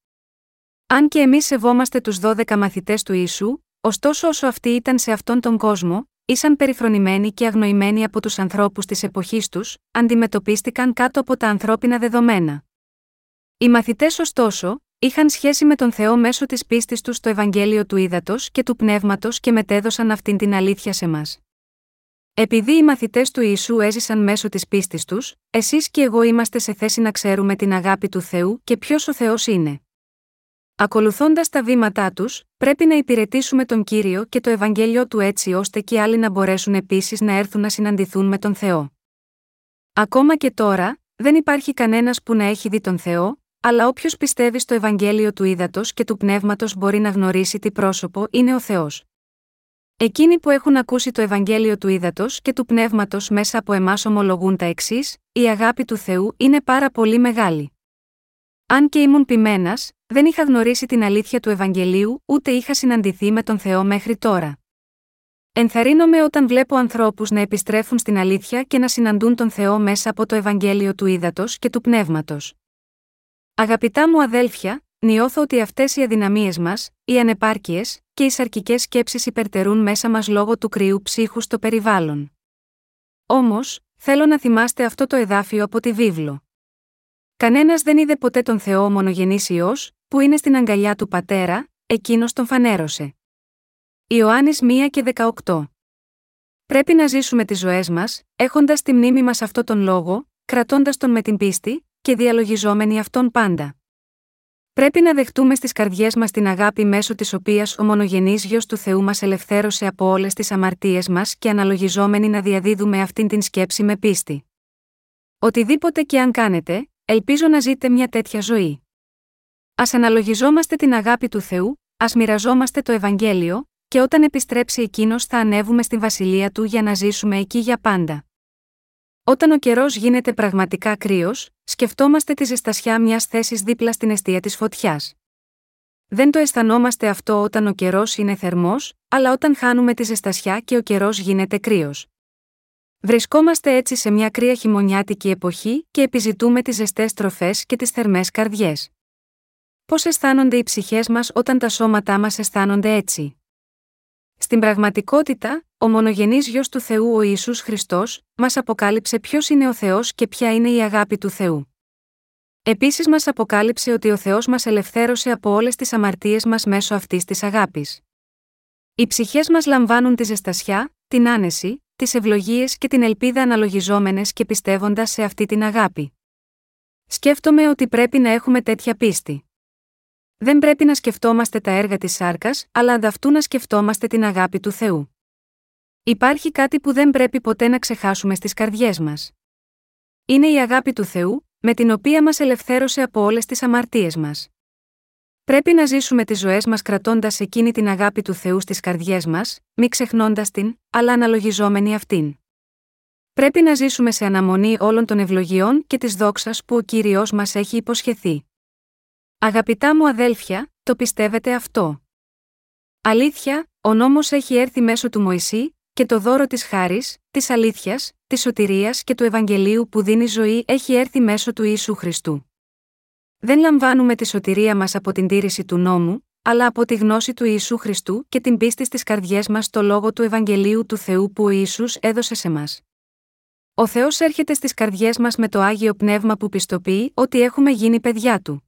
Αν και εμείς σεβόμαστε τους 12 μαθητές του Ιησού, ωστόσο όσο αυτοί ήταν σε αυτόν τον κόσμο, ήσαν περιφρονημένοι και αγνοημένοι από τους ανθρώπους της εποχής τους, αντιμετωπίστηκαν κάτω από τα ανθρώπινα δεδομένα. Οι μαθητές, ωστόσο, είχαν σχέση με τον Θεό μέσω της πίστης τους στο Ευαγγέλιο του Ήδατος και του Πνεύματος και μετέδωσαν αυτήν την αλήθεια σε μας. Επειδή οι μαθητές του Ιησού έζησαν μέσω της πίστης τους, εσείς και εγώ είμαστε σε θέση να ξέρουμε την αγάπη του Θεού και ποιος ο Θεός είναι. Ακολουθώντας τα βήματά τους, πρέπει να υπηρετήσουμε τον κύριο και το Ευαγγέλιο του έτσι ώστε και άλλοι να μπορέσουν επίσης να έρθουν να συναντηθούν με τον Θεό. Ακόμα και τώρα, δεν υπάρχει κανένας που να έχει δει τον Θεό, αλλά όποιος πιστεύει στο Ευαγγέλιο του ύδατο και του πνεύματος μπορεί να γνωρίσει τι πρόσωπο είναι ο Θεός. Εκείνοι που έχουν ακούσει το Ευαγγέλιο του ύδατο και του πνεύματος μέσα από εμάς ομολογούν τα εξής: Η αγάπη του Θεού είναι πάρα πολύ μεγάλη. Αν και ήμουν πειμένα, δεν είχα γνωρίσει την αλήθεια του Ευαγγελίου, ούτε είχα συναντηθεί με τον Θεό μέχρι τώρα. Ενθαρρύνομαι όταν βλέπω ανθρώπους να επιστρέφουν στην αλήθεια και να συναντούν τον Θεό μέσα από το Ευαγγέλιο του ύδατο και του πνεύματος. Αγαπητά μου αδέλφια, νιώθω ότι αυτές οι αδυναμίες μας, οι ανεπάρκειες και οι σαρκικές σκέψεις υπερτερούν μέσα μας λόγω του κρυού ψύχου στο περιβάλλον. Όμως, θέλω να θυμάστε αυτό το εδάφιο από τη βίβλο. Κανένας δεν είδε ποτέ τον Θεό μονογενή ιό, που είναι στην αγκαλιά του πατέρα, εκείνος τον φανέρωσε. Ιωάννης 1 και 18. Πρέπει να ζήσουμε τις ζωές μας, έχοντας τη μνήμη μας αυτόν τον λόγο, κρατώντας τον με την πίστη, και διαλογιζόμενοι αυτόν πάντα. Πρέπει να δεχτούμε στις καρδιές μας την αγάπη μέσω της οποίας ο μονογενής γιος του Θεού μας ελευθέρωσε από όλες τις αμαρτίες μας και αναλογιζόμενοι να διαδίδουμε αυτήν την σκέψη με πίστη. Οτιδήποτε και αν κάνετε, ελπίζω να ζείτε μια τέτοια ζωή. Α αναλογιζόμαστε την αγάπη του Θεού, ας μοιραζόμαστε το Ευαγγέλιο, και όταν επιστρέψει εκείνος θα ανέβουμε στη βασιλεία του για να ζήσουμε εκεί για πάντα. Όταν ο καιρός γίνεται πραγματικά κρύος, σκεφτόμαστε τη ζεστασιά μιας θέσης δίπλα στην αιστεία της φωτιάς. Δεν το αισθανόμαστε αυτό όταν ο καιρός είναι θερμός, αλλά όταν χάνουμε τη ζεστασιά και ο καιρός γίνεται κρύος. Βρισκόμαστε έτσι σε μια κρύα χειμωνιάτικη εποχή και επιζητούμε τις ζεστές τροφές και τις θερμές καρδιές. Πώς αισθάνονται οι ψυχές μας όταν τα σώματά μας αισθάνονται έτσι; Στην πραγματικότητα, ο μονογενής γιος του Θεού ο Ιησούς Χριστός, μας αποκάλυψε ποιος είναι ο Θεός και ποια είναι η αγάπη του Θεού. Επίσης μας αποκάλυψε ότι ο Θεός μας ελευθέρωσε από όλες τις αμαρτίες μας μέσω αυτής της αγάπης. Οι ψυχές μας λαμβάνουν τη ζεστασιά, την άνεση, τις ευλογίες και την ελπίδα αναλογιζόμενες και πιστεύοντας σε αυτή την αγάπη. Σκέφτομαι ότι πρέπει να έχουμε τέτοια πίστη. Δεν πρέπει να σκεφτόμαστε τα έργα της σάρκας, αλλά ανταυτού να σκεφτόμαστε την αγάπη του Θεού. Υπάρχει κάτι που δεν πρέπει ποτέ να ξεχάσουμε στις καρδιές μας. Είναι η αγάπη του Θεού, με την οποία μας ελευθέρωσε από όλες τις αμαρτίες μας. Πρέπει να ζήσουμε τις ζωές μας κρατώντας εκείνη την αγάπη του Θεού στις καρδιές μας, μη ξεχνώντας την, αλλά αναλογιζόμενη αυτήν. Πρέπει να ζήσουμε σε αναμονή όλων των ευλογιών και της δόξας που ο κύριος μας έχει υποσχεθεί. Αγαπητά μου αδέλφια, το πιστεύετε αυτό. Αλήθεια, ο νόμος έχει έρθει μέσω του Μωυσή, και το δώρο της χάρης, της αλήθειας, της σωτηρίας και του Ευαγγελίου που δίνει ζωή έχει έρθει μέσω του Ιησού Χριστού. Δεν λαμβάνουμε τη σωτηρία μας από την τήρηση του νόμου, αλλά από τη γνώση του Ιησού Χριστού και την πίστη στις καρδιές μας στο λόγο του Ευαγγελίου του Θεού που ο Ιησούς έδωσε σε μας. Ο Θεός έρχεται στις καρδιές μας με το Άγιο Πνεύμα που πιστοποιεί ότι έχουμε γίνει παιδιά Του.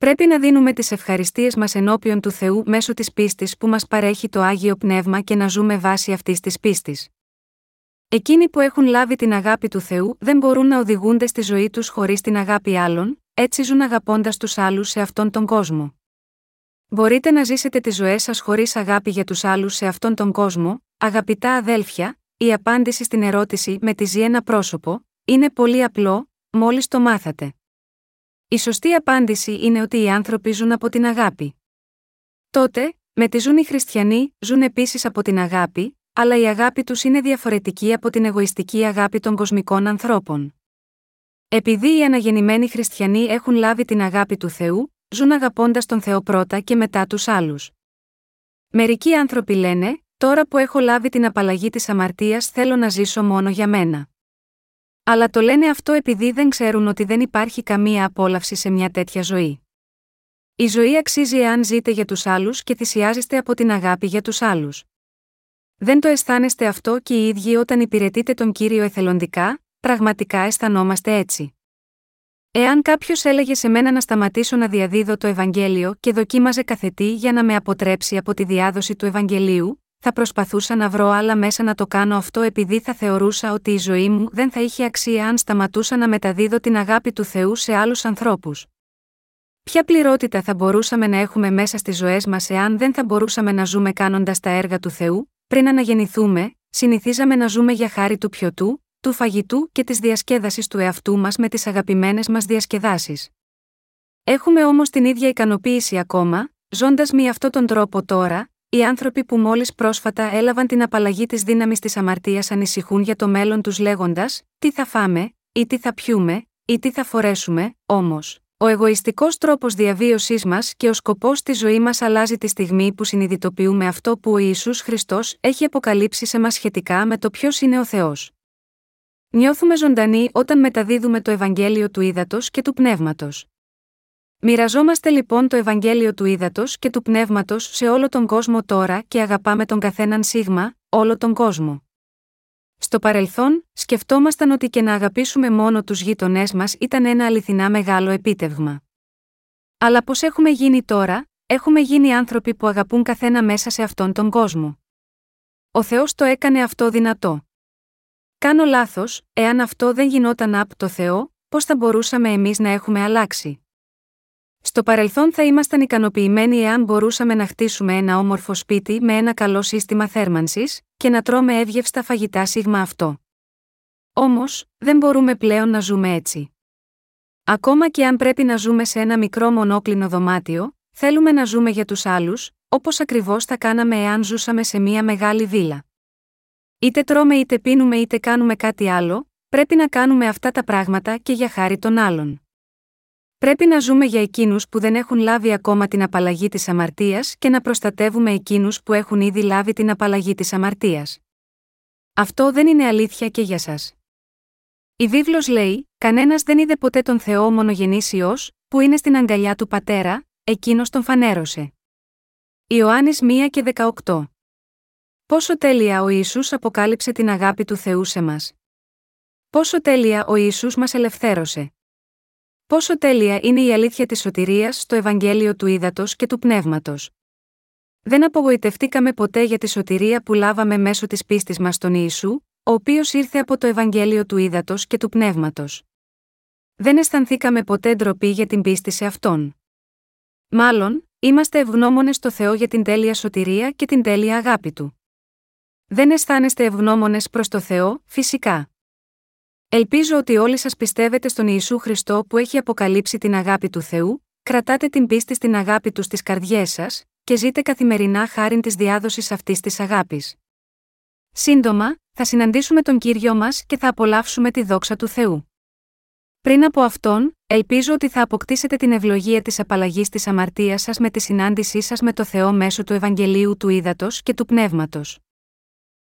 Πρέπει να δίνουμε τις ευχαριστίες μας ενώπιον του Θεού μέσω της πίστης που μας παρέχει το άγιο πνεύμα και να ζούμε βάσει αυτής της πίστης. Εκείνοι που έχουν λάβει την αγάπη του Θεού δεν μπορούν να οδηγούνται στη ζωή τους χωρίς την αγάπη άλλων, έτσι ζουν αγαπώντας τους άλλους σε αυτόν τον κόσμο. Μπορείτε να ζήσετε τις ζωές σας χωρίς αγάπη για τους άλλους σε αυτόν τον κόσμο, αγαπητά αδέλφια, η απάντηση στην ερώτηση με τη ζει ένα πρόσωπο, είναι πολύ απλό, μόλις το μάθατε. Η σωστή απάντηση είναι ότι οι άνθρωποι ζουν από την αγάπη. Τότε, με τη ζουν οι χριστιανοί, ζουν επίσης από την αγάπη, αλλά η αγάπη τους είναι διαφορετική από την εγωιστική αγάπη των κοσμικών ανθρώπων. Επειδή οι αναγεννημένοι χριστιανοί έχουν λάβει την αγάπη του Θεού, ζουν αγαπώντας τον Θεό πρώτα και μετά τους άλλους. Μερικοί άνθρωποι λένε: Τώρα που έχω λάβει την απαλλαγή της αμαρτίας, θέλω να ζήσω μόνο για μένα. Αλλά το λένε αυτό επειδή δεν ξέρουν ότι δεν υπάρχει καμία απόλαυση σε μια τέτοια ζωή. Η ζωή αξίζει εάν ζείτε για τους άλλους και θυσιάζεστε από την αγάπη για τους άλλους. Δεν το αισθάνεστε αυτό και οι ίδιοι όταν υπηρετείτε τον κύριο εθελοντικά, πραγματικά αισθανόμαστε έτσι. Εάν κάποιος έλεγε σε μένα να σταματήσω να διαδίδω το Ευαγγέλιο και δοκίμαζε καθετή για να με αποτρέψει από τη διάδοση του Ευαγγελίου, θα προσπαθούσα να βρω άλλα μέσα να το κάνω αυτό επειδή θα θεωρούσα ότι η ζωή μου δεν θα είχε αξία αν σταματούσα να μεταδίδω την αγάπη του Θεού σε άλλους ανθρώπους. Ποια πληρότητα θα μπορούσαμε να έχουμε μέσα στις ζωές μας εάν δεν θα μπορούσαμε να ζούμε κάνοντας τα έργα του Θεού, πριν αναγεννηθούμε, συνηθίζαμε να ζούμε για χάρη του πιωτού, του φαγητού και της διασκέδασης του εαυτού μας με τις αγαπημένες μας διασκεδάσεις. Έχουμε όμως την ίδια ικανοποίηση ακόμα, ζώντας με αυτόν τον τρόπο τώρα, οι άνθρωποι που μόλις πρόσφατα έλαβαν την απαλλαγή της δύναμης της αμαρτίας ανησυχούν για το μέλλον τους λέγοντας: Τι θα φάμε, ή τι θα πιούμε, ή τι θα φορέσουμε, όμως, ο εγωιστικός τρόπος διαβίωσής μας και ο σκοπός της ζωής μας αλλάζει τη στιγμή που συνειδητοποιούμε αυτό που ο Ιησούς Χριστός έχει αποκαλύψει σε μας σχετικά με το ποιος είναι ο Θεός. Νιώθουμε ζωντανοί όταν μεταδίδουμε το Ευαγγέλιο του Ήδατος και του Πνεύματος. Μοιραζόμαστε λοιπόν το Ευαγγέλιο του Ήδατος και του Πνεύματος σε όλο τον κόσμο τώρα και αγαπάμε τον καθέναν σίγμα, όλο τον κόσμο. Στο παρελθόν, σκεφτόμασταν ότι και να αγαπήσουμε μόνο τους γείτονές μας ήταν ένα αληθινά μεγάλο επίτευγμα. Αλλά πώς έχουμε γίνει τώρα, έχουμε γίνει άνθρωποι που αγαπούν καθένα μέσα σε αυτόν τον κόσμο. Ο Θεός το έκανε αυτό δυνατό. Κάνω λάθος, εάν αυτό δεν γινόταν από το Θεό, πώς θα μπορούσαμε εμείς να έχουμε αλλάξει; Στο παρελθόν θα ήμασταν ικανοποιημένοι εάν μπορούσαμε να χτίσουμε ένα όμορφο σπίτι με ένα καλό σύστημα θέρμανσης και να τρώμε εύγευστα φαγητά σίγμα αυτό. Όμως, δεν μπορούμε πλέον να ζούμε έτσι. Ακόμα και αν πρέπει να ζούμε σε ένα μικρό μονόκλινο δωμάτιο, θέλουμε να ζούμε για τους άλλους, όπως ακριβώς θα κάναμε εάν ζούσαμε σε μια μεγάλη βίλα. Είτε τρώμε είτε πίνουμε είτε κάνουμε κάτι άλλο, πρέπει να κάνουμε αυτά τα πράγματα και για χάρη των άλλων. Πρέπει να ζούμε για εκείνους που δεν έχουν λάβει ακόμα την απαλλαγή της αμαρτίας και να προστατεύουμε εκείνους που έχουν ήδη λάβει την απαλλαγή της αμαρτίας. Αυτό δεν είναι αλήθεια και για σας. Η βίβλος λέει: Κανένας δεν είδε ποτέ τον Θεό μονογενήσιο, που είναι στην αγκαλιά του πατέρα, εκείνος τον φανέρωσε. Ιωάννης 1 και 18. Πόσο τέλεια ο Ιησούς αποκάλυψε την αγάπη του Θεού σε μας. Πόσο τέλεια ο Ιησούς μας ελευθέρωσε. Πόσο τέλεια είναι η αλήθεια της σωτηρίας στο Ευαγγέλιο του Ήδατος και του Πνεύματος. Δεν απογοητευτήκαμε ποτέ για τη σωτηρία που λάβαμε μέσω της πίστης μας στον Ιησού, ο οποίος ήρθε από το Ευαγγέλιο του Ήδατος και του Πνεύματος. Δεν αισθανθήκαμε ποτέ ντροπή για την πίστη σε Αυτόν. Μάλλον, είμαστε ευγνώμονες στο Θεό για την τέλεια σωτηρία και την τέλεια αγάπη Του. Δεν αισθάνεστε ευγνώμονες προς το Θεό, φυσικά. Ελπίζω ότι όλοι σας πιστεύετε στον Ιησού Χριστό που έχει αποκαλύψει την αγάπη του Θεού, κρατάτε την πίστη στην αγάπη του στις καρδιές σας, και ζείτε καθημερινά χάριν της διάδοσης αυτής της αγάπης. Σύντομα, θα συναντήσουμε τον κύριο μας και θα απολαύσουμε τη δόξα του Θεού. Πριν από αυτόν, ελπίζω ότι θα αποκτήσετε την ευλογία της απαλλαγής της αμαρτίας σας με τη συνάντησή σας με το Θεό μέσω του Ευαγγελίου του Ήδατος και του Πνεύματος.